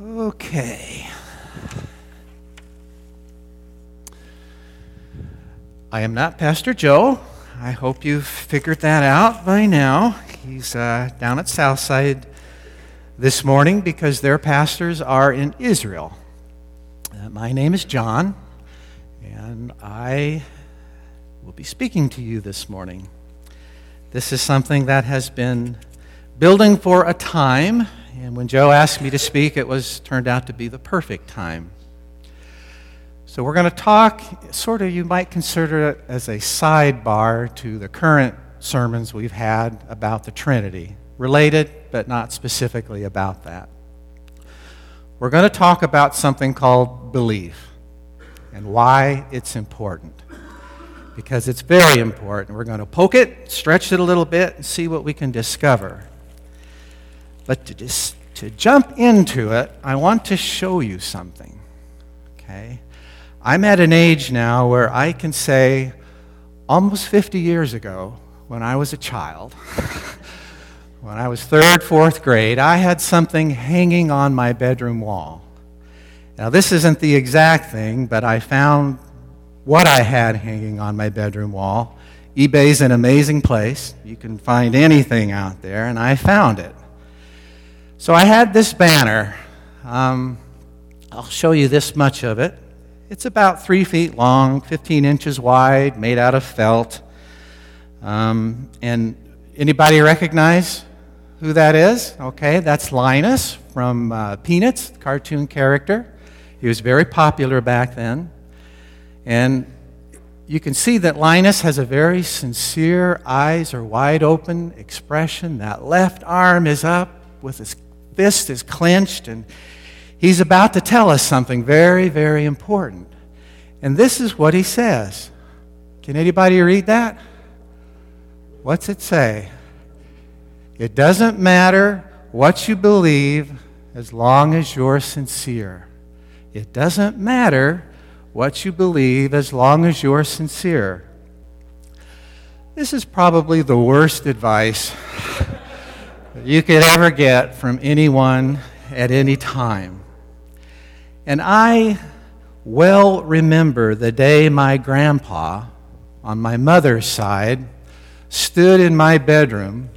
Okay. I am not Pastor Joe. I hope you've figured that out by now. He's uh, down at Southside this morning because their pastors are in Israel. Uh, my name is John, and I will be speaking to you this morning. This is something that has been building for a time, and when Joe asked me to speak, it was turned out to be the perfect time. So we're going to talk, sort of, you might consider it as a sidebar to the current sermons we've had about the Trinity, related, but not specifically about that. We're going to talk about something called belief and why it's important. Because it's very important. We're going to poke it, stretch it a little bit, and see what we can discover. But to, just, to jump into it, I want to show you something. Okay? I'm at an age now where I can say, almost 50 years ago, when I was a child, when I was third, fourth grade, I had something hanging on my bedroom wall. Now, this isn't the exact thing, but I found what I had hanging on my bedroom wall. eBay's an amazing place. You can find anything out there, and I found it. So I had this banner. Um, I'll show you this much of it. It's about three feet long, 15 inches wide, made out of felt. Um, and anybody recognize who that is? Okay, that's Linus from uh, Peanuts, cartoon character. He was very popular back then. And you can see that Linus has a very sincere, eyes are wide open expression. That left arm is up with his fist is clenched, and he's about to tell us something very, very important. And this is what he says. Can anybody read that? What's it say? It doesn't matter what you believe as long as you're sincere. It doesn't matter what you believe as long as you're sincere. This is probably the worst advice you could ever get from anyone at any time. And I well remember the day my grandpa, on my mother's side, stood in my bedroom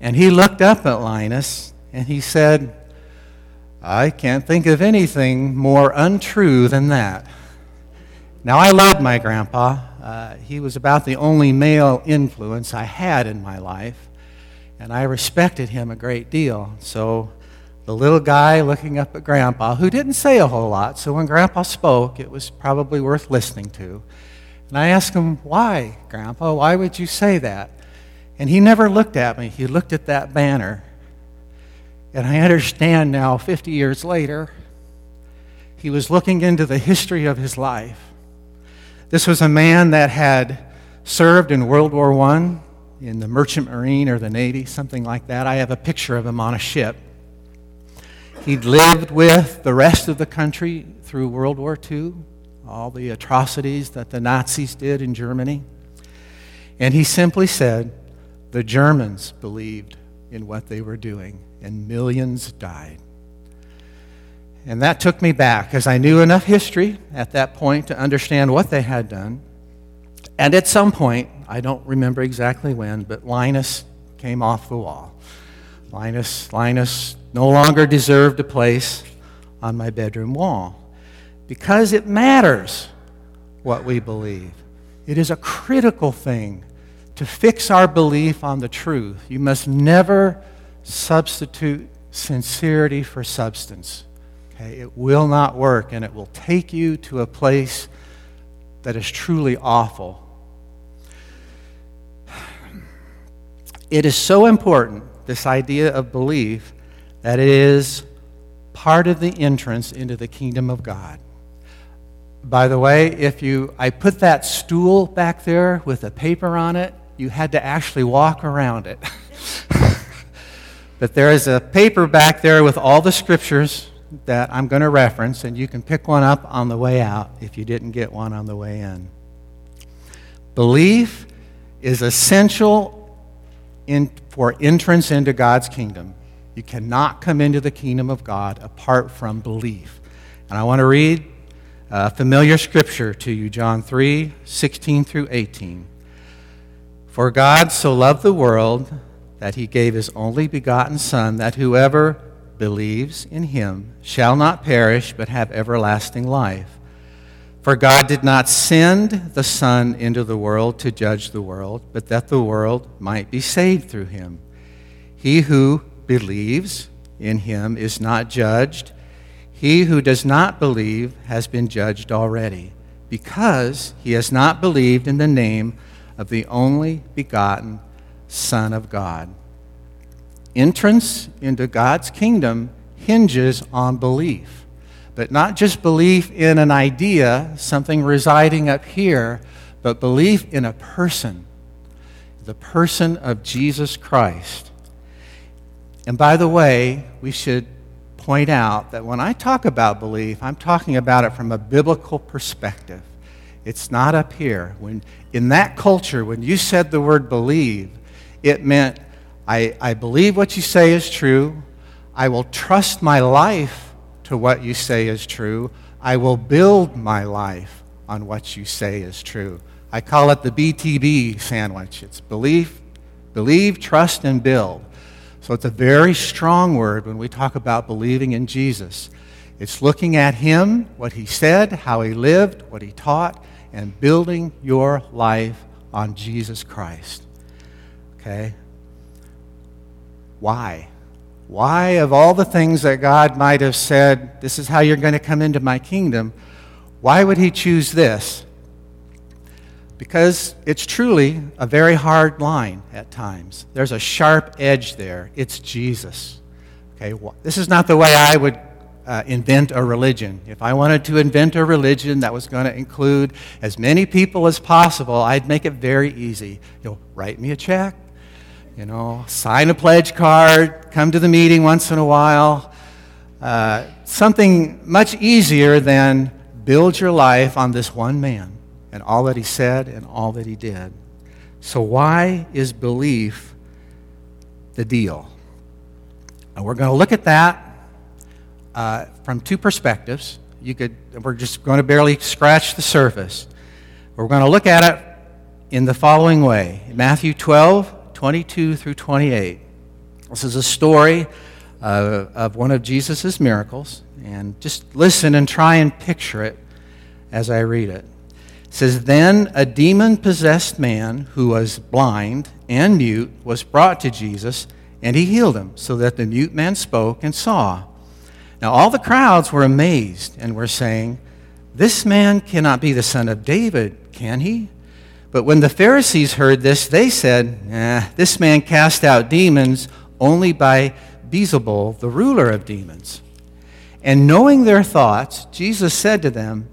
and he looked up at Linus and he said, I can't think of anything more untrue than that. Now, I loved my grandpa. Uh, he was about the only male influence I had in my life and I respected him a great deal. So the little guy looking up at Grandpa, who didn't say a whole lot, so when Grandpa spoke, it was probably worth listening to. And I asked him, Why, Grandpa? Why would you say that? And he never looked at me. He looked at that banner. And I understand now, 50 years later, he was looking into the history of his life. This was a man that had served in World War I in the Merchant Marine or the Navy, something like that. I have a picture of him on a ship. He'd lived with the rest of the country through World War II, all the atrocities that the Nazis did in Germany. And he simply said, the Germans believed in what they were doing, and millions died. And that took me back, because I knew enough history at that point to understand what they had done. And at some point, I don't remember exactly when, but Linus came off the wall. Linus, Linus no longer deserved a place on my bedroom wall because it matters what we believe. It is a critical thing to fix our belief on the truth. You must never substitute sincerity for substance. Okay? It will not work, and it will take you to a place that is truly awful It is so important, this idea of belief, that it is part of the entrance into the kingdom of God. By the way, if you I put that stool back there with a paper on it, you had to actually walk around it. but there is a paper back there with all the scriptures that I'm going to reference, and you can pick one up on the way out if you didn't get one on the way in. Belief is essential in, for entrance into God's kingdom. You cannot come into the kingdom of God apart from belief. And I want to read a familiar scripture to you John 3 16 through 18. For God so loved the world that he gave his only begotten Son, that whoever believes in him shall not perish but have everlasting life. For God did not send the Son into the world to judge the world, but that the world might be saved through him. He who believes in him is not judged. He who does not believe has been judged already, because he has not believed in the name of the only begotten Son of God. Entrance into God's kingdom hinges on belief but not just belief in an idea, something residing up here, but belief in a person, the person of Jesus Christ. And by the way, we should point out that when I talk about belief, I'm talking about it from a biblical perspective. It's not up here. When, in that culture, when you said the word believe, it meant I, I believe what you say is true. I will trust my life to what you say is true. I will build my life on what you say is true. I call it the BTB sandwich. It's belief, believe, trust, and build. So it's a very strong word when we talk about believing in Jesus. It's looking at him, what he said, how he lived, what he taught, and building your life on Jesus Christ. Okay? Why? Why, of all the things that God might have said, this is how you're going to come into my kingdom, why would he choose this? Because it's truly a very hard line at times. There's a sharp edge there. It's Jesus. Okay, this is not the way I would uh, invent a religion. If I wanted to invent a religion that was going to include as many people as possible, I'd make it very easy. You know, write me a check, you know, sign a pledge card, come to the meeting once in a while. Uh, something much easier than build your life on this one man and all that he said and all that he did. So, why is belief the deal? And we're going to look at that uh, from two perspectives. You could, we're just going to barely scratch the surface. We're going to look at it in the following way Matthew 12, 22 through 28. This is a story uh, of one of Jesus' miracles. And just listen and try and picture it as I read it. It says, Then a demon possessed man who was blind and mute was brought to Jesus, and he healed him, so that the mute man spoke and saw. Now all the crowds were amazed and were saying, This man cannot be the son of David, can he? But when the Pharisees heard this, they said, eh, This man cast out demons only by Beelzebul, the ruler of demons. And knowing their thoughts, Jesus said to them,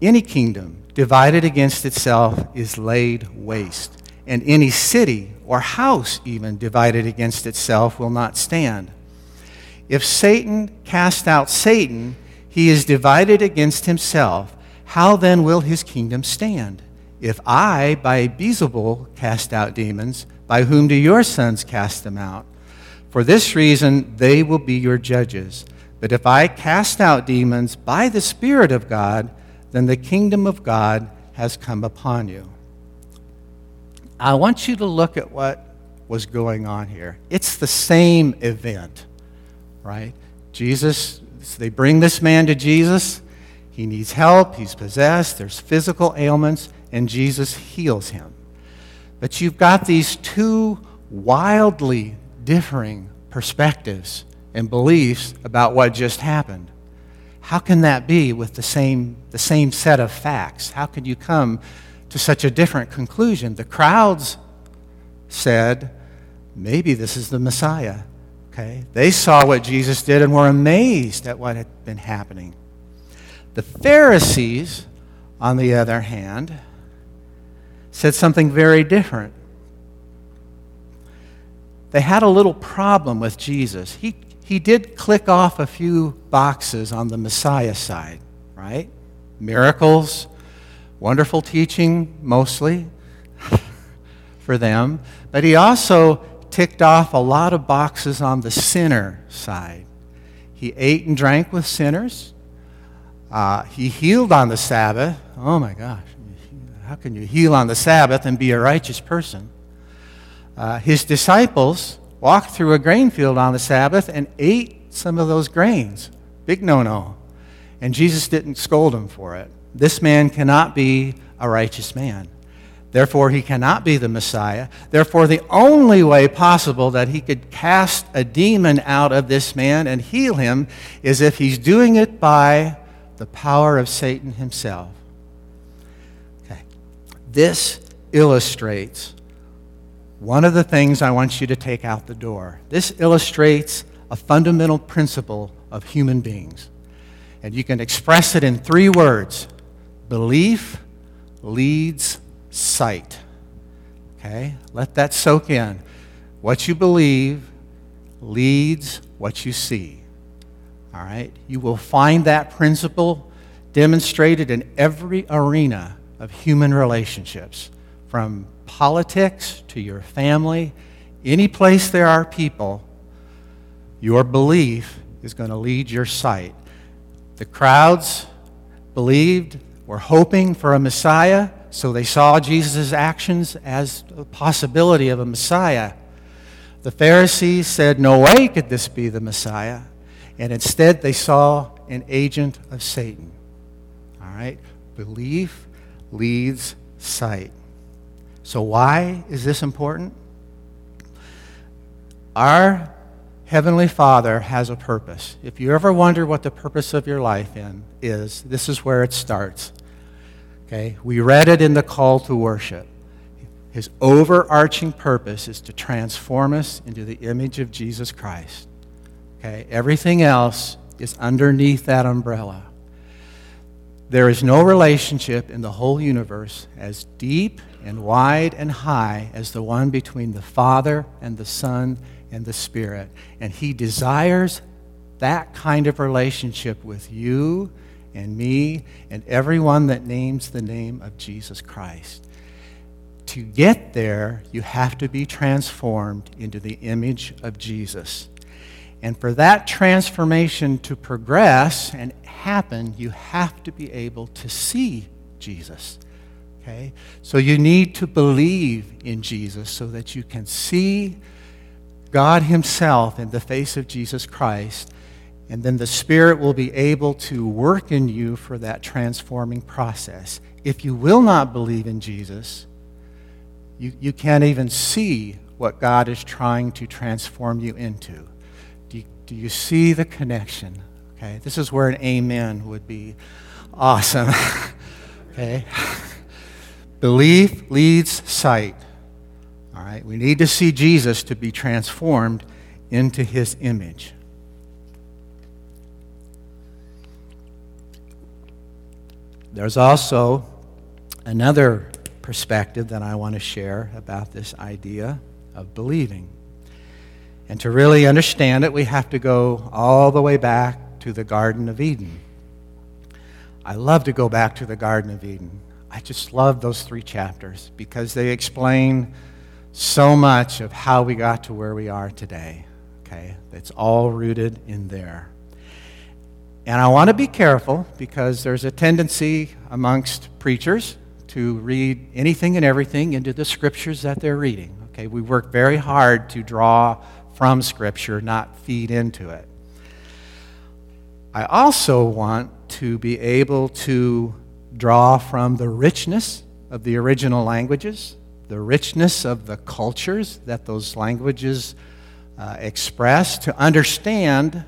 Any kingdom divided against itself is laid waste, and any city or house, even divided against itself, will not stand. If Satan cast out Satan, he is divided against himself. How then will his kingdom stand? If I, by Beelzebul, cast out demons, by whom do your sons cast them out? For this reason, they will be your judges. But if I cast out demons by the Spirit of God, then the kingdom of God has come upon you. I want you to look at what was going on here. It's the same event, right? Jesus, they bring this man to Jesus. He needs help. He's possessed. There's physical ailments and Jesus heals him. But you've got these two wildly differing perspectives and beliefs about what just happened. How can that be with the same, the same set of facts? How can you come to such a different conclusion? The crowds said, maybe this is the Messiah. Okay? They saw what Jesus did and were amazed at what had been happening. The Pharisees, on the other hand, said something very different. They had a little problem with Jesus. He, he did click off a few boxes on the Messiah side, right? Miracles, wonderful teaching, mostly for them. But he also ticked off a lot of boxes on the sinner side. He ate and drank with sinners. Uh, he healed on the Sabbath. Oh my gosh. How can you heal on the Sabbath and be a righteous person? Uh, his disciples walked through a grain field on the Sabbath and ate some of those grains. Big no no. And Jesus didn't scold them for it. This man cannot be a righteous man. Therefore, he cannot be the Messiah. Therefore, the only way possible that he could cast a demon out of this man and heal him is if he's doing it by the power of Satan himself. Okay. This illustrates one of the things I want you to take out the door. This illustrates a fundamental principle of human beings. And you can express it in three words belief leads sight. Okay? Let that soak in. What you believe leads what you see. All right? You will find that principle demonstrated in every arena of human relationships, from politics to your family, any place there are people, your belief is going to lead your sight. The crowds believed, were hoping for a Messiah, so they saw Jesus' actions as a possibility of a Messiah. The Pharisees said, No way could this be the Messiah. And instead, they saw an agent of Satan. All right? Belief leads sight. So, why is this important? Our Heavenly Father has a purpose. If you ever wonder what the purpose of your life in is, this is where it starts. Okay? We read it in the call to worship. His overarching purpose is to transform us into the image of Jesus Christ. Okay? Everything else is underneath that umbrella. There is no relationship in the whole universe as deep and wide and high as the one between the Father and the Son and the Spirit. And He desires that kind of relationship with you and me and everyone that names the name of Jesus Christ. To get there, you have to be transformed into the image of Jesus. And for that transformation to progress and happen, you have to be able to see Jesus. Okay? So you need to believe in Jesus so that you can see God Himself in the face of Jesus Christ and then the Spirit will be able to work in you for that transforming process. If you will not believe in Jesus, you, you can't even see what God is trying to transform you into. Do you, see the connection? Okay, this is where an amen would be awesome. okay? Belief leads sight. All right, we need to see Jesus to be transformed into his image. There's also another perspective that I want to share about this idea of believing. And to really understand it, we have to go all the way back to the Garden of Eden. I love to go back to the Garden of Eden. I just love those three chapters because they explain so much of how we got to where we are today. Okay? It's all rooted in there. And I want to be careful because there's a tendency amongst preachers to read anything and everything into the scriptures that they're reading. Okay, we work very hard to draw from scripture, not feed into it. I also want to be able to draw from the richness of the original languages, the richness of the cultures that those languages uh, express, to understand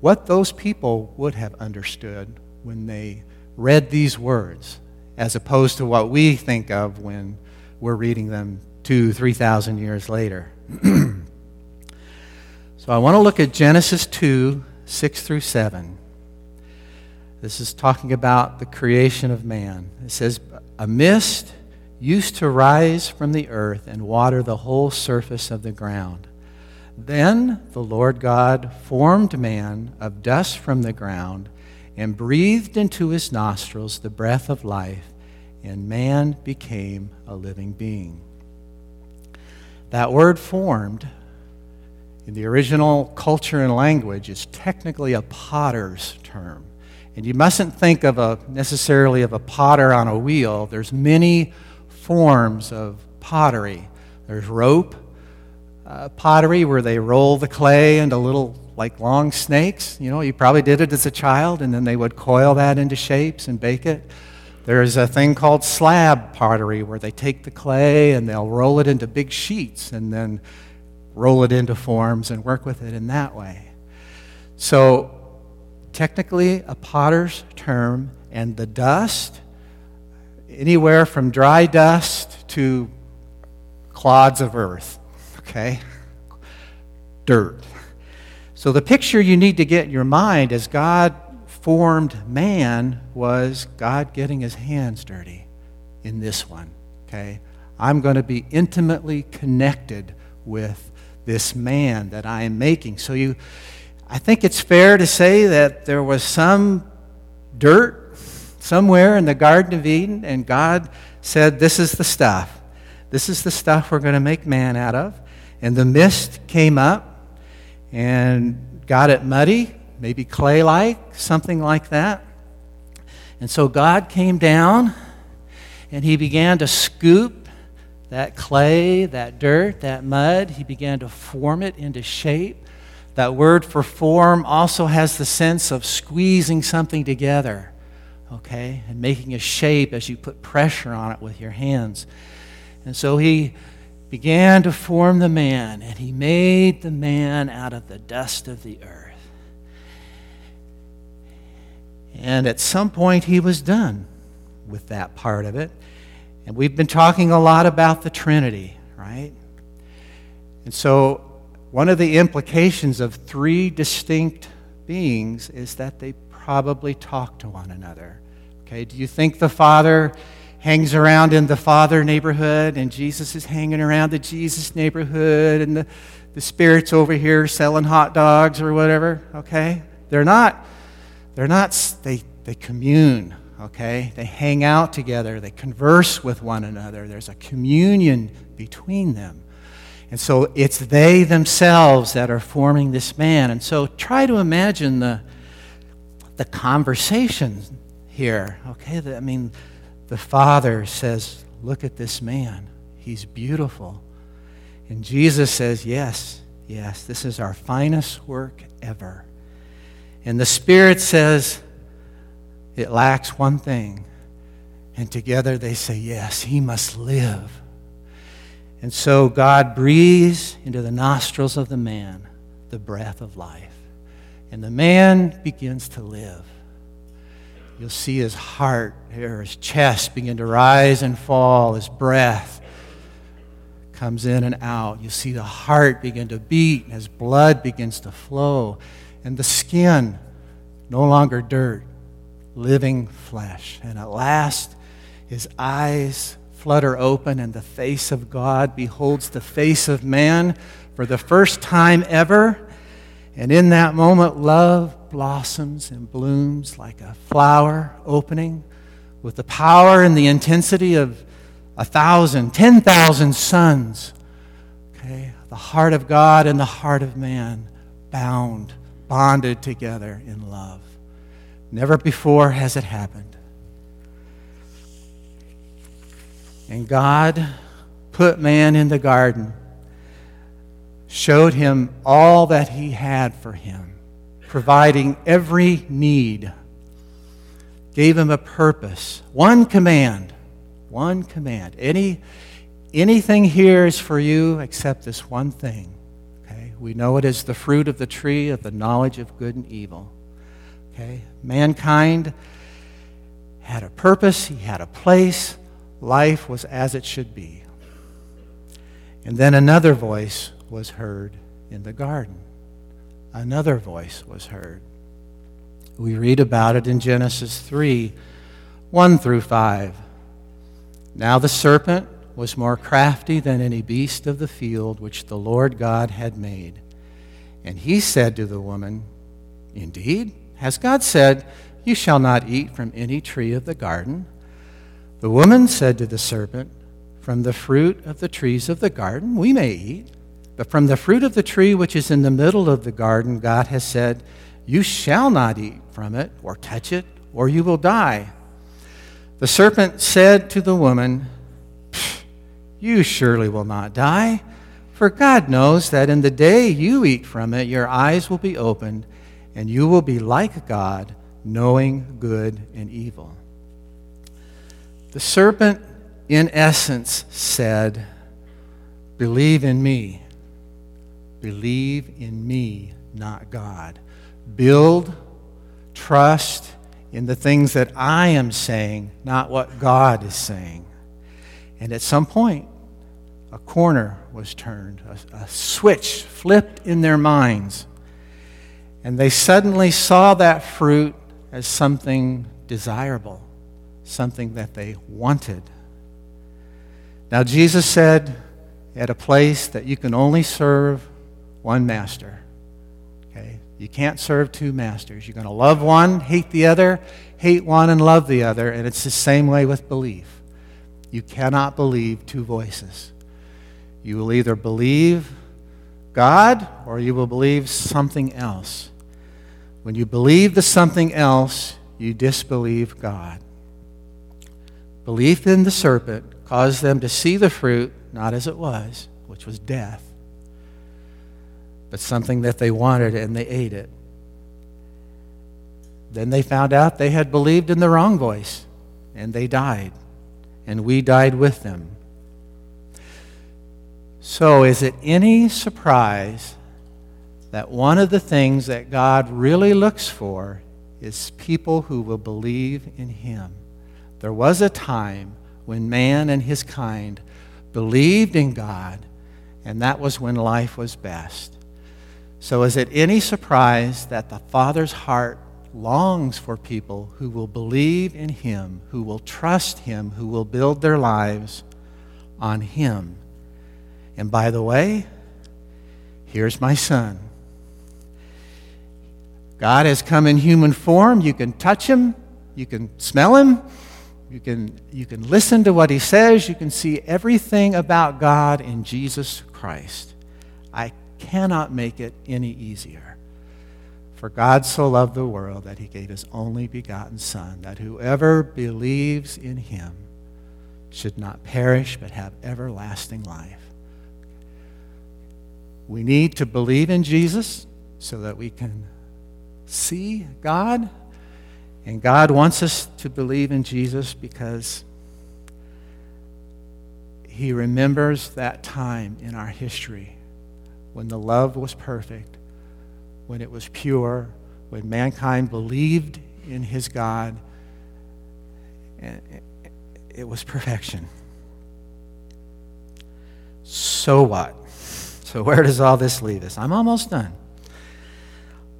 what those people would have understood when they read these words, as opposed to what we think of when we're reading them two, 3,000 years later. so I want to look at Genesis 2 6 through 7. This is talking about the creation of man. It says, A mist used to rise from the earth and water the whole surface of the ground. Then the Lord God formed man of dust from the ground and breathed into his nostrils the breath of life, and man became a living being. That word formed in the original culture and language is technically a potter's term. And you mustn't think of a necessarily of a potter on a wheel. There's many forms of pottery. There's rope uh, pottery where they roll the clay into little like long snakes. You know, you probably did it as a child, and then they would coil that into shapes and bake it. There's a thing called slab pottery where they take the clay and they'll roll it into big sheets and then roll it into forms and work with it in that way. So, technically, a potter's term, and the dust, anywhere from dry dust to clods of earth, okay? Dirt. So, the picture you need to get in your mind as God formed man was God getting his hands dirty in this one, okay? I'm going to be intimately connected with this man that I am making. So you I think it's fair to say that there was some dirt somewhere in the Garden of Eden, and God said, This is the stuff. This is the stuff we're going to make man out of. And the mist came up and got it muddy, maybe clay like, something like that. And so God came down and he began to scoop that clay, that dirt, that mud, he began to form it into shape. That word for form also has the sense of squeezing something together, okay, and making a shape as you put pressure on it with your hands. And so he began to form the man, and he made the man out of the dust of the earth. And at some point, he was done with that part of it. And we've been talking a lot about the Trinity, right? And so, one of the implications of three distinct beings is that they probably talk to one another. Okay, do you think the Father hangs around in the Father neighborhood and Jesus is hanging around the Jesus neighborhood and the, the Spirit's over here selling hot dogs or whatever? Okay? They're not, they're not, they, they commune okay? They hang out together, they converse with one another, there's a communion between them. And so it's they themselves that are forming this man. And so try to imagine the, the conversation here, okay? I mean, the father says, Look at this man, he's beautiful. And Jesus says, Yes, yes, this is our finest work ever. And the Spirit says, it lacks one thing. And together they say, Yes, he must live. And so God breathes into the nostrils of the man the breath of life. And the man begins to live. You'll see his heart or his chest begin to rise and fall, his breath comes in and out. You see the heart begin to beat, his blood begins to flow, and the skin, no longer dirt, living flesh. And at last, his eyes flutter open, and the face of God beholds the face of man for the first time ever. And in that moment, love blossoms and blooms like a flower opening with the power and the intensity of a thousand, ten thousand suns. Okay? The heart of God and the heart of man bound, bonded together in love. Never before has it happened. And God put man in the garden, showed him all that he had for him, providing every need, gave him a purpose, one command, one command. Any, anything here is for you except this one thing. Okay? We know it is the fruit of the tree of the knowledge of good and evil. Okay? Mankind had a purpose, he had a place, life was as it should be. And then another voice was heard in the garden. Another voice was heard. We read about it in Genesis 3 1 through 5. Now the serpent was more crafty than any beast of the field which the Lord God had made. And he said to the woman, Indeed, has God said, You shall not eat from any tree of the garden? The woman said to the serpent, From the fruit of the trees of the garden we may eat, but from the fruit of the tree which is in the middle of the garden, God has said, You shall not eat from it, or touch it, or you will die. The serpent said to the woman, You surely will not die, for God knows that in the day you eat from it, your eyes will be opened, and you will be like God, knowing good and evil. The serpent, in essence, said, Believe in me. Believe in me, not God. Build, trust in the things that I am saying, not what God is saying. And at some point, a corner was turned, a, a, switch flipped in their minds. And they suddenly saw that fruit as something desirable, something that they wanted. Now, Jesus said at a place that you can only serve one master. Okay? You can't serve two masters. You're going to love one, hate the other, hate one, and love the other. And it's the same way with belief. You cannot believe two voices. You will either believe God or you will believe something else. When you believe the something else, you disbelieve God. Belief in the serpent caused them to see the fruit not as it was, which was death, but something that they wanted and they ate it. Then they found out they had believed in the wrong voice and they died. And we died with them. So, is it any surprise that one of the things that God really looks for is people who will believe in Him? There was a time when man and his kind believed in God, and that was when life was best. So, is it any surprise that the Father's heart longs for people who will believe in Him, who will trust Him, who will build their lives on Him? And by the way, here's my son. God has come in human form. You can touch him, you can smell him, you can, you can listen to what he says, you can see everything about God in Jesus Christ. I cannot make it any easier. For God so loved the world that he gave his only begotten Son, that whoever believes in him should not perish but have everlasting life. We need to believe in Jesus so that we can see God. And God wants us to believe in Jesus because He remembers that time in our history when the love was perfect, when it was pure, when mankind believed in his God. And it was perfection. So what? So, where does all this leave us? I'm almost done.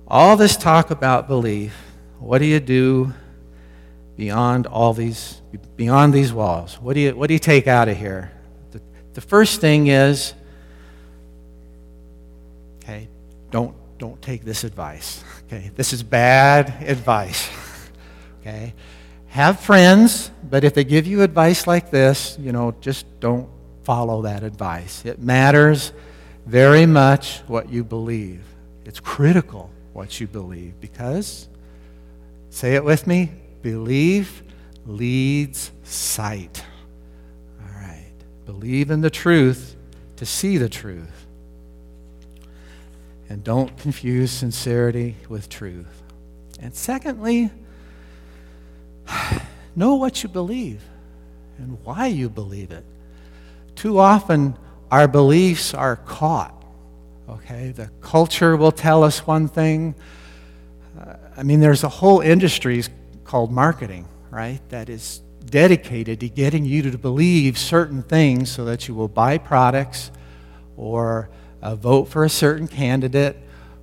All this talk about belief, what do you do beyond all these, beyond these walls? What do you, what do you take out of here? The, the first thing is Okay? Don't, don't take this advice. Okay? This is bad advice. Okay? Have friends, but if they give you advice like this, you know, just don't follow that advice. It matters very much what you believe. It's critical what you believe because, say it with me, belief leads sight. All right. Believe in the truth to see the truth. And don't confuse sincerity with truth. And secondly, know what you believe and why you believe it. Too often, our beliefs are caught. Okay? The culture will tell us one thing. Uh, I mean, there's a whole industry called marketing, right? That is dedicated to getting you to believe certain things so that you will buy products or uh, vote for a certain candidate,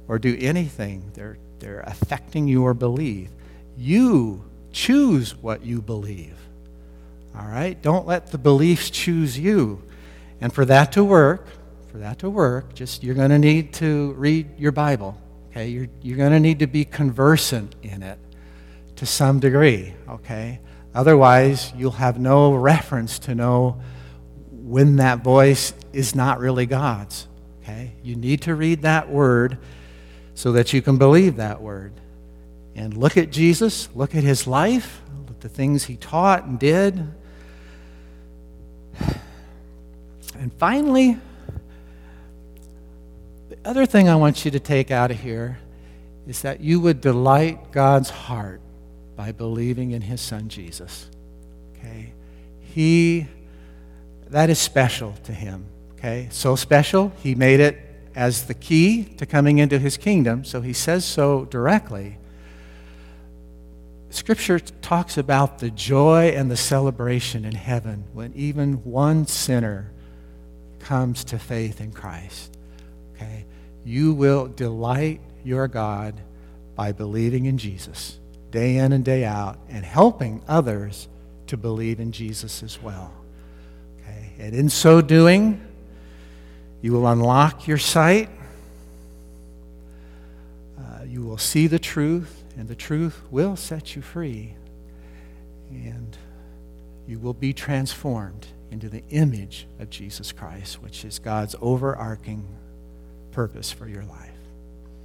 or do anything. They're, they're affecting your belief. You choose what you believe. All right? Don't let the beliefs choose you. And for that to work, for that to work, just you're going to need to read your Bible. Okay? You're, you're going to need to be conversant in it to some degree. Okay? Otherwise, you'll have no reference to know when that voice is not really God's. Okay? You need to read that word so that you can believe that word. And look at Jesus, look at his life, look at the things he taught and did. And finally, other thing I want you to take out of here is that you would delight God's heart by believing in his son Jesus. Okay? He that is special to him. Okay? So special, he made it as the key to coming into his kingdom, so he says so directly. Scripture talks about the joy and the celebration in heaven when even one sinner comes to faith in Christ. Okay? You will delight your God by believing in Jesus day in and day out and helping others to believe in Jesus as well. Okay? And in so doing, you will unlock your sight. Uh, you will see the truth, and the truth will set you free. And you will be transformed into the image of Jesus Christ, which is God's overarching purpose for your life.